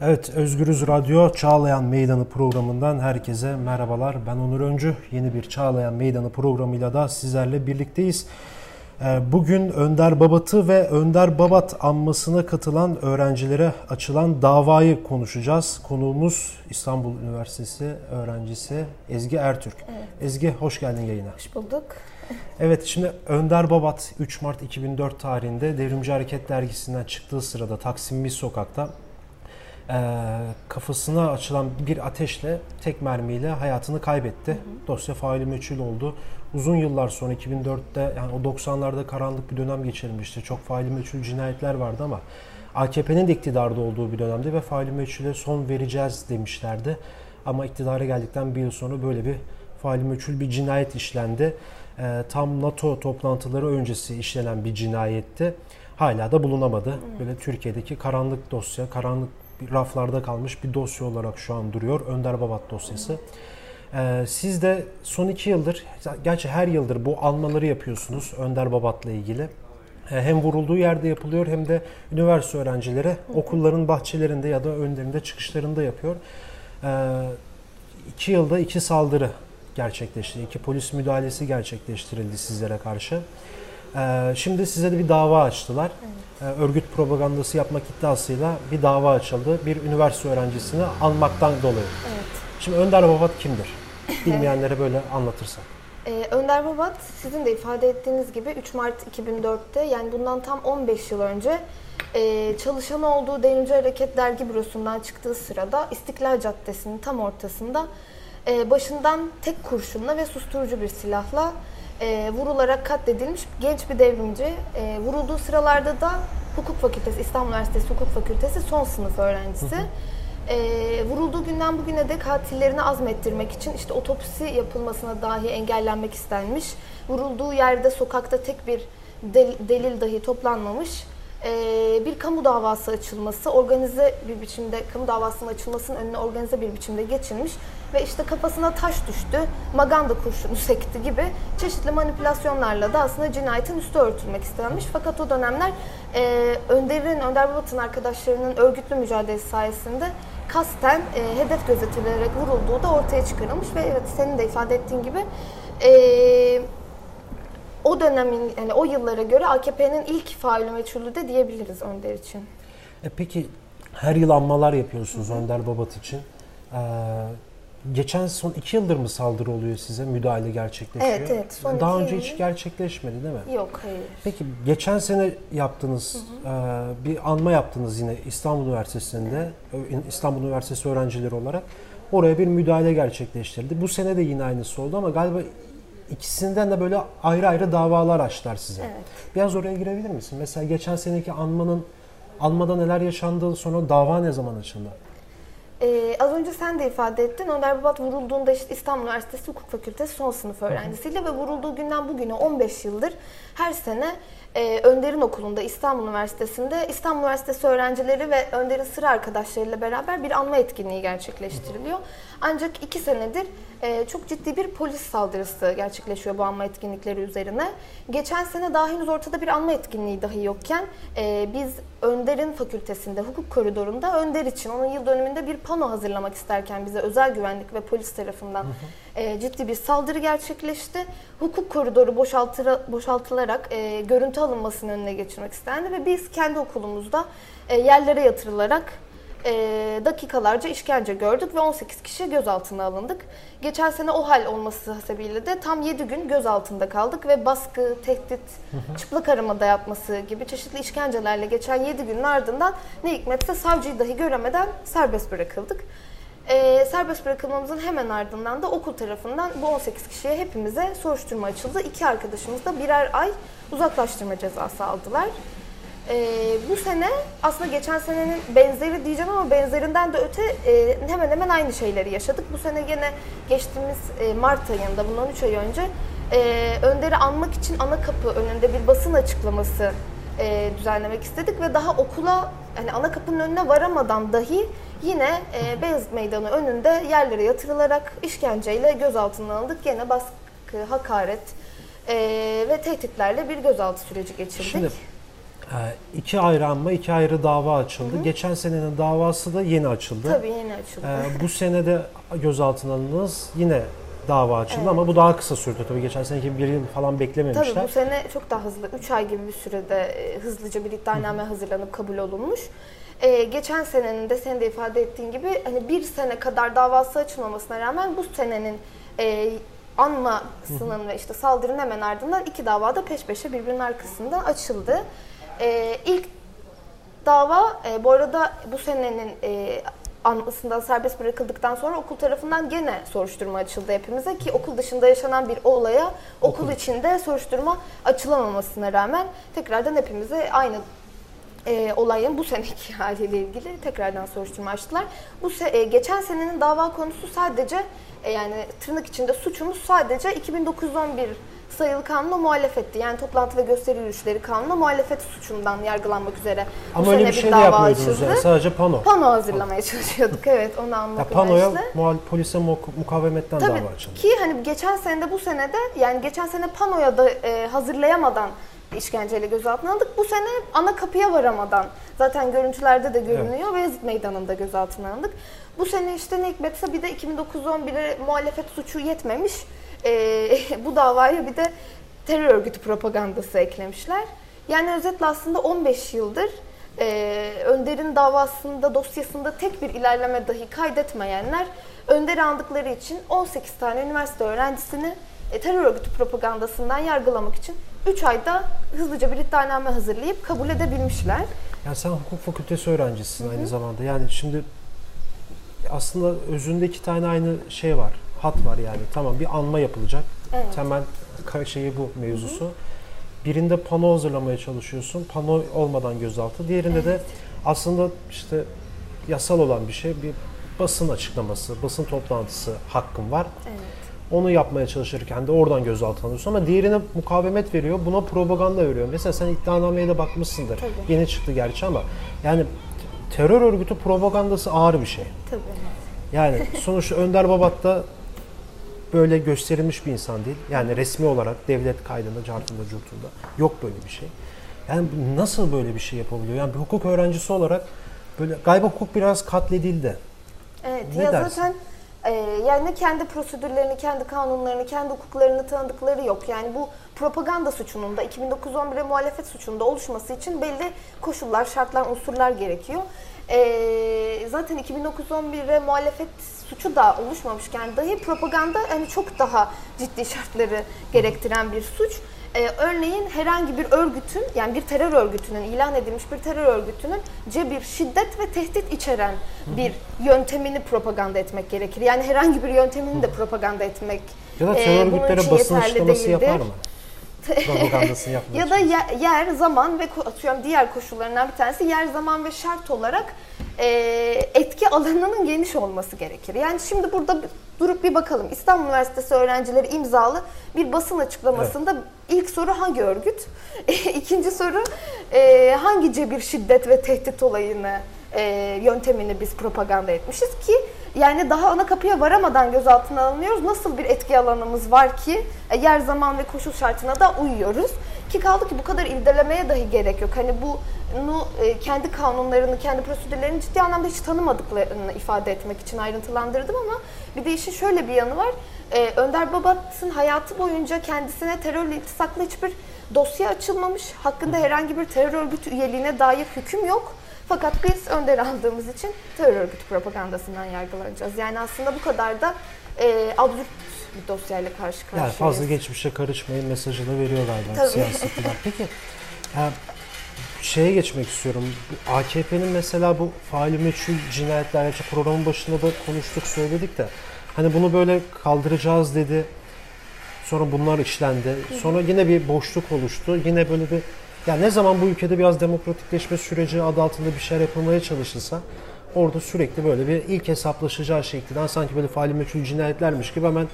Evet, Özgürüz Radyo Çağlayan Meydanı programından herkese merhabalar. Ben Onur Öncü. Yeni bir Çağlayan Meydanı programıyla da sizlerle birlikteyiz. Ee, bugün Önder Babat'ı ve Önder Babat anmasına katılan öğrencilere açılan davayı konuşacağız. Konuğumuz İstanbul Üniversitesi öğrencisi Ezgi Ertürk. Evet. Ezgi hoş geldin yayına. Hoş bulduk. Evet şimdi Önder Babat 3 Mart 2004 tarihinde Devrimci Hareket Dergisi'nden çıktığı sırada Taksim Mis Sokak'ta kafasına açılan bir ateşle tek mermiyle hayatını kaybetti. Hı hı. Dosya faili meçhul oldu. Uzun yıllar sonra 2004'te yani o 90'larda karanlık bir dönem geçirmişti. Çok faili meçhul cinayetler vardı ama AKP'nin de iktidarda olduğu bir dönemde ve faili meçhule son vereceğiz demişlerdi. Ama iktidara geldikten bir yıl sonra böyle bir faili meçhul bir cinayet işlendi. E, tam NATO toplantıları öncesi işlenen bir cinayetti. Hala da bulunamadı. Böyle Türkiye'deki karanlık dosya, karanlık raflarda kalmış bir dosya olarak şu an duruyor. Önder Babat dosyası. Ee, siz de son iki yıldır, gerçi her yıldır bu almaları yapıyorsunuz Önder Babat'la ilgili. Ee, hem vurulduğu yerde yapılıyor hem de üniversite öğrencileri okulların bahçelerinde ya da önlerinde çıkışlarında yapıyor. Ee, iki yılda iki saldırı gerçekleşti. iki polis müdahalesi gerçekleştirildi sizlere karşı. Ee, şimdi size de bir dava açtılar. Evet. Ee, örgüt propagandası yapmak iddiasıyla bir dava açıldı. Bir üniversite öğrencisini almaktan dolayı. Evet. Şimdi Önder Babat kimdir? Bilmeyenlere böyle anlatırsak. Ee, Önder Babat sizin de ifade ettiğiniz gibi 3 Mart 2004'te yani bundan tam 15 yıl önce e, çalışan olduğu Devrimci Hareket Dergi Bürosu'ndan çıktığı sırada İstiklal Caddesi'nin tam ortasında e, başından tek kurşunla ve susturucu bir silahla e, vurularak katledilmiş genç bir devrimci. E, vurulduğu sıralarda da Hukuk Fakültesi, İstanbul Üniversitesi Hukuk Fakültesi son sınıf öğrencisi. E, vurulduğu günden bugüne de katillerini azmettirmek için işte otopsi yapılmasına dahi engellenmek istenmiş. Vurulduğu yerde sokakta tek bir del, delil dahi toplanmamış. E, bir kamu davası açılması, organize bir biçimde kamu davasının açılmasının önüne organize bir biçimde geçilmiş ve işte kafasına taş düştü, maganda kurşunu sekti gibi çeşitli manipülasyonlarla da aslında cinayetin üstü örtülmek istenmiş. Fakat o dönemler e, Önder'in, Önder Babat'ın arkadaşlarının örgütlü mücadelesi sayesinde kasten e, hedef gözetilerek vurulduğu da ortaya çıkarılmış ve evet senin de ifade ettiğin gibi e, o dönemin yani o yıllara göre AKP'nin ilk faili meçhulü de diyebiliriz Önder için. E peki her yıl anmalar yapıyorsunuz Hı-hı. Önder Babat için. Ee, geçen son iki yıldır mı saldırı oluyor size? Müdahale gerçekleşiyor. Evet evet. Son Daha önce hiç gerçekleşmedi değil mi? Yok hayır. Peki geçen sene yaptınız hı hı. E, bir anma yaptınız yine İstanbul Üniversitesi'nde İstanbul Üniversitesi öğrencileri olarak. Oraya bir müdahale gerçekleştirildi. Bu sene de yine aynısı oldu ama galiba ikisinden de böyle ayrı ayrı davalar açtılar size. Evet. Biraz oraya girebilir misin? Mesela geçen seneki anmanın anmada neler yaşandı sonra dava ne zaman açıldı? Ee, az önce sen de ifade ettin. Önder Babat vurulduğunda işte İstanbul Üniversitesi Hukuk Fakültesi son sınıf öğrencisiyle ve vurulduğu günden bugüne 15 yıldır her sene e, Önder'in okulunda İstanbul Üniversitesi'nde İstanbul Üniversitesi öğrencileri ve Önder'in sıra arkadaşlarıyla beraber bir anma etkinliği gerçekleştiriliyor. Ancak iki senedir e, çok ciddi bir polis saldırısı gerçekleşiyor bu anma etkinlikleri üzerine. Geçen sene daha henüz ortada bir anma etkinliği dahi yokken e, biz Önder'in fakültesinde, hukuk koridorunda Önder için onun yıl dönümünde bir pano hazırlamak isterken bize özel güvenlik ve polis tarafından E, ciddi bir saldırı gerçekleşti. Hukuk koridoru boşaltılarak e, görüntü alınmasının önüne geçirmek istendi ve biz kendi okulumuzda e, yerlere yatırılarak e, dakikalarca işkence gördük ve 18 kişi gözaltına alındık. Geçen sene o hal olması hasebiyle de tam 7 gün gözaltında kaldık ve baskı, tehdit, çıplak arama dayatması gibi çeşitli işkencelerle geçen 7 günün ardından ne hikmetse savcıyı dahi göremeden serbest bırakıldık. E, serbest bırakılmamızın hemen ardından da okul tarafından bu 18 kişiye hepimize soruşturma açıldı. İki arkadaşımız da birer ay uzaklaştırma cezası aldılar. E, bu sene aslında geçen senenin benzeri diyeceğim ama benzerinden de öte e, hemen hemen aynı şeyleri yaşadık. Bu sene gene geçtiğimiz e, Mart ayında bundan 3 ay önce e, Önder'i anmak için ana kapı önünde bir basın açıklaması e, düzenlemek istedik ve daha okula hani ana kapının önüne varamadan dahi yine e, Beyazıt Meydanı önünde yerlere yatırılarak işkenceyle gözaltına alındık. Yine baskı, hakaret e, ve tehditlerle bir gözaltı süreci geçirdik. Şimdi Ee, iki ayrı anma, iki ayrı dava açıldı. Geçen senenin davası da yeni açıldı. Tabii yeni açıldı. Ee, bu sene de gözaltına alındınız. Yine dava açıldı Evet. ama bu daha kısa sürdü tabii. Geçen seneki bir yıl falan beklememişler. Tabii bu sene çok daha hızlı, 3 ay gibi bir sürede e, hızlıca bir iddianame hazırlanıp kabul olunmuş. Ee, geçen senenin de senin de ifade ettiğin gibi hani bir sene kadar davası açılmamasına rağmen bu senenin e, anmasının ve işte saldırının hemen ardından iki davada peş peşe birbirinin arkasında açıldı. Ee, ilk dava e, bu arada bu senenin e, anmasından serbest bırakıldıktan sonra okul tarafından gene soruşturma açıldı hepimize ki okul dışında yaşanan bir olaya okul, Okul. içinde soruşturma açılamamasına rağmen tekrardan hepimize aynı e, olayın bu seneki haliyle ilgili tekrardan soruşturma açtılar. Bu se- e, geçen senenin dava konusu sadece e, yani tırnak içinde suçumuz sadece 2911 sayılı kanuna muhalefetti. Yani toplantı ve gösteri yürüyüşleri kanuna muhalefet suçundan yargılanmak üzere bu Ama öyle sene bir bir şey de dava yapmıyordunuz yani. Sadece pano. Pano hazırlamaya çalışıyorduk evet onu Ya anlamak panoya amaçlı. muhal- polise mu- mukavemetten Tabii dava açıldı. ki hani geçen sene de bu sene de yani geçen sene panoya da e, hazırlayamadan işkenceyle gözaltına alındık. Bu sene ana kapıya varamadan zaten görüntülerde de görünüyor ve Yazık Meydanı'nda gözaltına alındık. Bu sene işte ne hikmetse bir de 2009-11'e muhalefet suçu yetmemiş. E, bu davaya bir de terör örgütü propagandası eklemişler. Yani özetle aslında 15 yıldır e, Önder'in davasında, dosyasında tek bir ilerleme dahi kaydetmeyenler Önder'i aldıkları için 18 tane üniversite öğrencisini e, terör örgütü propagandasından yargılamak için 3 ayda hızlıca bir iddianame hazırlayıp kabul edebilmişler. Yani sen hukuk fakültesi öğrencisisin aynı zamanda. Yani şimdi aslında özünde iki tane aynı şey var. Hat var yani. Tamam bir anma yapılacak. Evet. Temel şeyi bu mevzusu. Birinde pano hazırlamaya çalışıyorsun. Pano olmadan gözaltı. Diğerinde de aslında işte yasal olan bir şey. Bir basın açıklaması, basın toplantısı hakkın var. Evet. Onu yapmaya çalışırken de oradan gözaltına alıyorsun ama diğerine mukavemet veriyor, buna propaganda veriyor. Mesela sen iddianameye de bakmışsındır. Tabii. Yeni çıktı gerçi ama yani terör örgütü propagandası ağır bir şey. Tabii. Yani sonuçta Önder Babat da böyle gösterilmiş bir insan değil. Yani resmi olarak devlet kaydında, cartında, curtunda yok böyle bir şey. Yani nasıl böyle bir şey yapabiliyor? Yani bir hukuk öğrencisi olarak böyle galiba hukuk biraz katledildi. Evet Ne ya dersin? zaten e, yani kendi prosedürlerini, kendi kanunlarını, kendi hukuklarını tanıdıkları yok. Yani bu propaganda suçunun da 2009-11'e muhalefet suçunda oluşması için belli koşullar, şartlar, unsurlar gerekiyor. E, zaten 2009-11'e muhalefet suçu da oluşmamışken dahi propaganda hani çok daha ciddi şartları gerektiren bir suç. Ee, örneğin herhangi bir örgütün yani bir terör örgütünün ilan edilmiş bir terör örgütünün cebir, şiddet ve tehdit içeren bir yöntemini propaganda etmek gerekir. Yani herhangi bir yöntemini de propaganda etmek Ya da e, terör bunun örgütleri için basın yeterli açıklaması değildir. yapar mı? Propagandasını yapmak Ya da ye- yer, zaman ve atıyorum diğer koşullarından bir tanesi yer, zaman ve şart olarak e, etki alanının geniş olması gerekir. Yani şimdi burada durup bir bakalım. İstanbul Üniversitesi öğrencileri imzalı bir basın açıklamasında ilk soru hangi örgüt? İkinci soru e, hangi cebir, şiddet ve tehdit olayını e, yöntemini biz propaganda etmişiz ki yani daha ana kapıya varamadan gözaltına alınıyoruz. Nasıl bir etki alanımız var ki yer, zaman ve koşul şartına da uyuyoruz. Ki kaldı ki bu kadar irdelemeye dahi gerek yok. Hani bunu e, kendi kanunlarını, kendi prosedürlerini ciddi anlamda hiç tanımadıklarını ifade etmek için ayrıntılandırdım ama bir de işin şöyle bir yanı var. E, Önder Babat'ın hayatı boyunca kendisine terörle iltisaklı hiçbir dosya açılmamış. Hakkında herhangi bir terör örgütü üyeliğine dair hüküm yok. Fakat biz önder aldığımız için terör örgütü propagandasından yargılanacağız. Yani aslında bu kadar da e, absürt bir dosyayla karşı karşıyayız. Yani fazla geçmişe karışmayın mesajı da veriyor galiba Tabii. siyasetçiler. Peki ya, şeye geçmek istiyorum. AKP'nin mesela bu faili meçhul cinayetler, gerçi programın başında da konuştuk söyledik de hani bunu böyle kaldıracağız dedi. Sonra bunlar işlendi. Sonra yine bir boşluk oluştu. Yine böyle bir ya ne zaman bu ülkede biraz demokratikleşme süreci adı altında bir şeyler yapılmaya çalışılsa orada sürekli böyle bir ilk hesaplaşacağı şekilden sanki böyle faili meçhul cinayetlermiş gibi hemen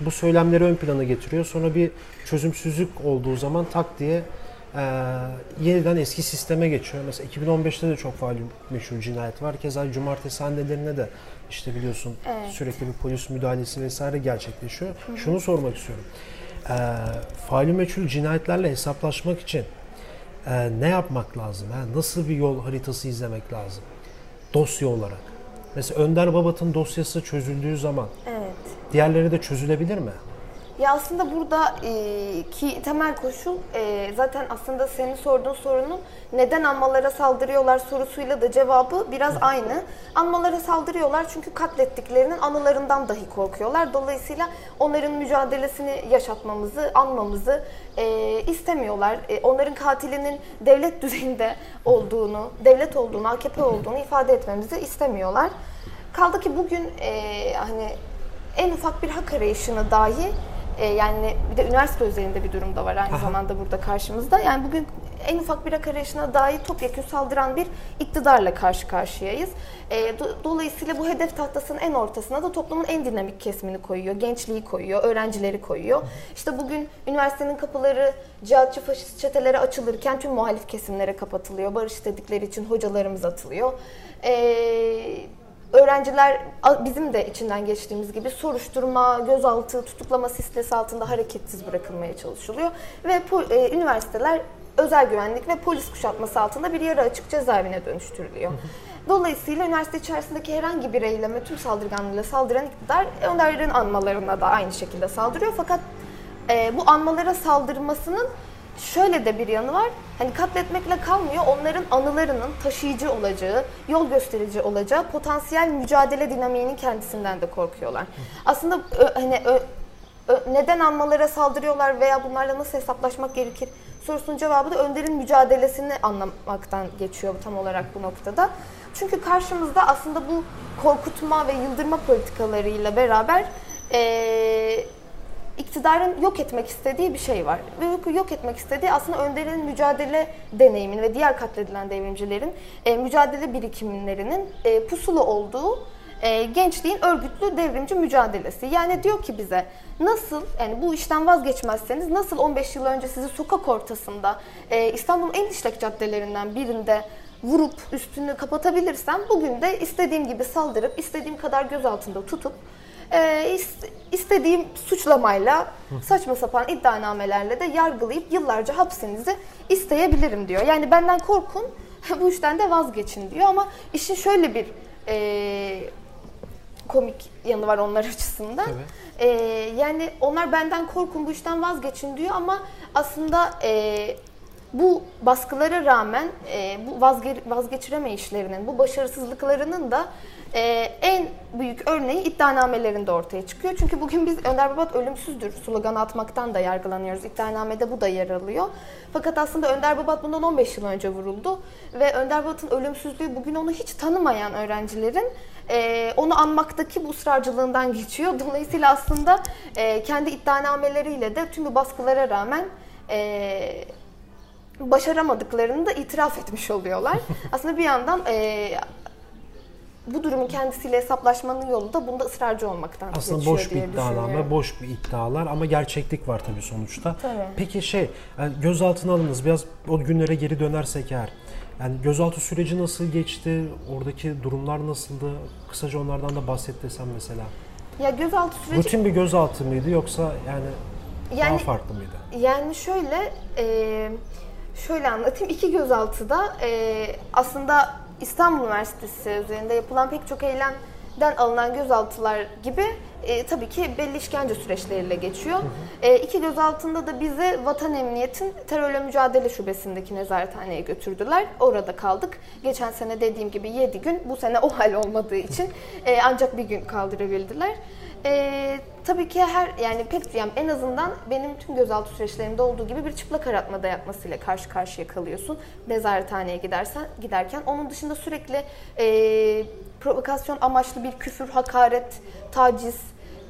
bu söylemleri ön plana getiriyor. Sonra bir çözümsüzlük olduğu zaman tak diye e, yeniden eski sisteme geçiyor. Mesela 2015'te de çok faali meçhul cinayet var. Keza cumartesi annelerine de işte biliyorsun Evet. sürekli bir polis müdahalesi vesaire gerçekleşiyor. Şunu sormak istiyorum. E, faali meçhul cinayetlerle hesaplaşmak için e, ne yapmak lazım? Ha? Nasıl bir yol haritası izlemek lazım? Dosya olarak. Mesela Önder Babat'ın dosyası çözüldüğü zaman Evet. diğerleri de çözülebilir mi? Ya aslında burada e, ki temel koşul e, zaten aslında senin sorduğun sorunun neden anmalara saldırıyorlar sorusuyla da cevabı biraz aynı. Anmalara saldırıyorlar çünkü katlettiklerinin anılarından dahi korkuyorlar. Dolayısıyla onların mücadelesini yaşatmamızı, anmamızı e, istemiyorlar. E, onların katilinin devlet düzeyinde olduğunu, devlet olduğunu, AKP olduğunu ifade etmemizi istemiyorlar. Kaldı ki bugün e, hani en ufak bir hak arayışını dahi e, yani bir de üniversite özelinde bir durum da var aynı Aha. zamanda burada karşımızda. Yani bugün en ufak bir hak arayışına dahi topyekun saldıran bir iktidarla karşı karşıyayız. E, do- dolayısıyla bu hedef tahtasının en ortasına da toplumun en dinamik kesimini koyuyor. Gençliği koyuyor, öğrencileri koyuyor. İşte bugün üniversitenin kapıları cihatçı faşist çetelere açılırken tüm muhalif kesimlere kapatılıyor. Barış dedikleri için hocalarımız atılıyor. E, Öğrenciler bizim de içinden geçtiğimiz gibi soruşturma, gözaltı, tutuklama sistesi altında hareketsiz bırakılmaya çalışılıyor. Ve e, üniversiteler özel güvenlik ve polis kuşatması altında bir yarı açık cezaevine dönüştürülüyor. Dolayısıyla üniversite içerisindeki herhangi bir eyleme tüm saldırganlığıyla saldıran iktidar Önder'in anmalarına da aynı şekilde saldırıyor. Fakat e, bu anmalara saldırmasının şöyle de bir yanı var. Hani katletmekle kalmıyor. Onların anılarının taşıyıcı olacağı, yol gösterici olacağı potansiyel mücadele dinamiğinin kendisinden de korkuyorlar. Aslında ö- hani ö- ö- neden anmalara saldırıyorlar veya bunlarla nasıl hesaplaşmak gerekir sorusunun cevabı da Önder'in mücadelesini anlamaktan geçiyor tam olarak bu noktada. Çünkü karşımızda aslında bu korkutma ve yıldırma politikalarıyla beraber eee iktidarın yok etmek istediği bir şey var. Ve yok- etmek istediği aslında Önder'in mücadele deneyiminin ve diğer katledilen devrimcilerin e, mücadele birikimlerinin e, pusulu olduğu e, gençliğin örgütlü devrimci mücadelesi. Yani diyor ki bize nasıl yani bu işten vazgeçmezseniz nasıl 15 yıl önce sizi sokak ortasında e, İstanbul'un en işlek caddelerinden birinde vurup üstünü kapatabilirsem bugün de istediğim gibi saldırıp istediğim kadar gözaltında tutup e, is- istediğim suçlamayla saçma sapan iddianamelerle de yargılayıp yıllarca hapsinizi isteyebilirim diyor. Yani benden korkun bu işten de vazgeçin diyor ama işin şöyle bir e, komik yanı var onlar açısından. Tabii. E, yani onlar benden korkun bu işten vazgeçin diyor ama aslında e, bu baskılara rağmen e, bu vazge- vazgeçiremeyişlerinin, bu başarısızlıklarının da e, en büyük örneği iddianamelerinde ortaya çıkıyor. Çünkü bugün biz Önder Babat ölümsüzdür sloganı atmaktan da yargılanıyoruz. İddianamede bu da yer alıyor. Fakat aslında Önder Babat bundan 15 yıl önce vuruldu. Ve Önder Babat'ın ölümsüzlüğü bugün onu hiç tanımayan öğrencilerin e, onu anmaktaki bu ısrarcılığından geçiyor. Dolayısıyla aslında e, kendi iddianameleriyle de tüm bu baskılara rağmen e, başaramadıklarını da itiraf etmiş oluyorlar. Aslında bir yandan e, bu durumun kendisiyle hesaplaşmanın yolu da bunda ısrarcı olmaktan Aslında boş bir düşünüyorum. boş bir iddialar ama gerçeklik var tabii sonuçta. Tabii. Peki şey, yani gözaltına alındınız. Biraz o günlere geri dönersek eğer. Yani gözaltı süreci nasıl geçti? Oradaki durumlar nasıldı? Kısaca onlardan da bahset desem mesela. Ya gözaltı süreci Rutin bir gözaltı mıydı yoksa yani, daha yani farklı mıydı? Yani şöyle, e, şöyle anlatayım. İki gözaltıda e, aslında İstanbul Üniversitesi üzerinde yapılan pek çok eylemden alınan gözaltılar gibi e, tabii ki belli işkence süreçleriyle geçiyor. E, iki gözaltında da bizi Vatan Emniyet'in terörle mücadele şubesindeki nezarethaneye götürdüler. Orada kaldık. Geçen sene dediğim gibi 7 gün, bu sene o hal olmadığı için e, ancak bir gün kaldırabildiler. Ee, tabii ki her yani pek yani en azından benim tüm gözaltı süreçlerimde olduğu gibi bir çıplak aratma dayatmasıyla karşı karşıya kalıyorsun. Nezarethaneye gidersen giderken onun dışında sürekli e, provokasyon amaçlı bir küfür, hakaret, taciz.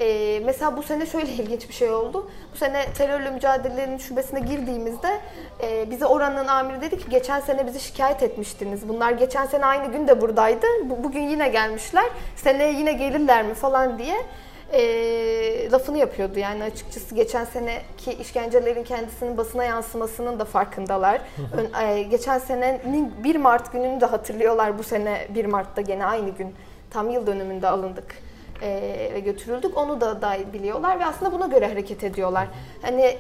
E, mesela bu sene şöyle ilginç bir şey oldu. Bu sene terörle mücadelenin şubesine girdiğimizde e, bize oranın amiri dedi ki geçen sene bizi şikayet etmiştiniz. Bunlar geçen sene aynı gün de buradaydı. Bu- Bugün yine gelmişler. Seneye yine gelirler mi falan diye e, lafını yapıyordu. Yani açıkçası geçen seneki işkencelerin kendisinin basına yansımasının da farkındalar. Ön- e, geçen senenin 1 Mart gününü de hatırlıyorlar. Bu sene 1 Mart'ta gene aynı gün tam yıl dönümünde alındık e, ve götürüldük. Onu da dahi biliyorlar ve aslında buna göre hareket ediyorlar. Hani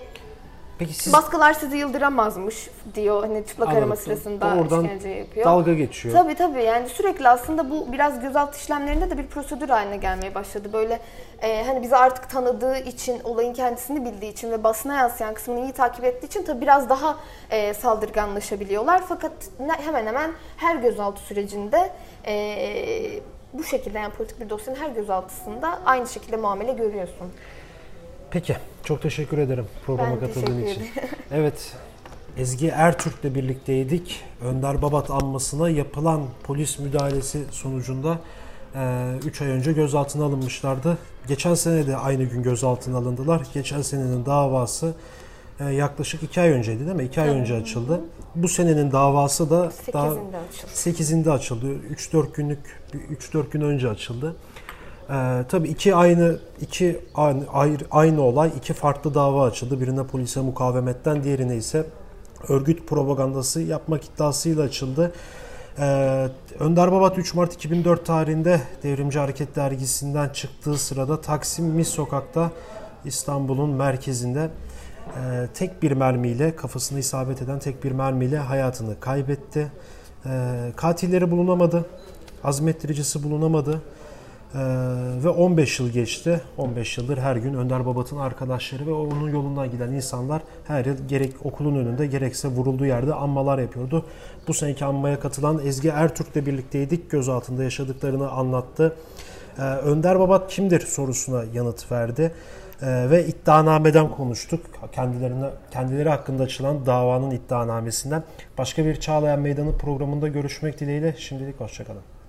Peki siz Baskılar sizi yıldıramazmış diyor hani çıplak arama Anladım. sırasında Oradan işkence yapıyor. dalga geçiyor. Tabii tabii yani sürekli aslında bu biraz gözaltı işlemlerinde de bir prosedür haline gelmeye başladı. Böyle e, hani bizi artık tanıdığı için, olayın kendisini bildiği için ve basına yansıyan kısmını iyi takip ettiği için tabii biraz daha e, saldırganlaşabiliyorlar. Fakat hemen hemen her gözaltı sürecinde e, bu şekilde yani politik bir dosyanın her gözaltısında aynı şekilde muamele görüyorsun. Peki. Çok teşekkür ederim programa Ben katıldığın için. Evet. Ezgi Ertürk'le birlikteydik. Önder Babat anmasına yapılan polis müdahalesi sonucunda 3 ay önce gözaltına alınmışlardı. Geçen sene de aynı gün gözaltına alındılar. Geçen senenin davası e, yaklaşık 2 ay önceydi değil mi? 2 ay önce açıldı. Bu senenin davası da daha 8'inde açıldı. 8'inde açıldı. 3-4 günlük 3-4 gün önce açıldı. Ee, tabii iki aynı iki aynı, ayrı- aynı olay iki farklı dava açıldı. Birine polise mukavemetten, diğerine ise örgüt propagandası yapmak iddiasıyla açıldı. Ee, Önder Babat 3 Mart 2004 tarihinde Devrimci Hareket Dergisi'nden çıktığı sırada Taksim Mis Sokak'ta İstanbul'un merkezinde e, tek bir mermiyle kafasına isabet eden tek bir mermiyle hayatını kaybetti. E, katilleri bulunamadı. Azmettiricisi bulunamadı. Ee, ve 15 yıl geçti. 15 yıldır her gün Önder Babat'ın arkadaşları ve onun yolundan giden insanlar her yıl gerek okulun önünde gerekse vurulduğu yerde anmalar yapıyordu. Bu seneki anmaya katılan Ezgi Ertürk'le birlikteydik. Gözaltında yaşadıklarını anlattı. Ee, Önder Babat kimdir sorusuna yanıt verdi. Ee, ve iddianameden konuştuk. Kendilerine kendileri hakkında açılan davanın iddianamesinden. Başka bir Çağlayan Meydanı programında görüşmek dileğiyle. Şimdilik hoşçakalın.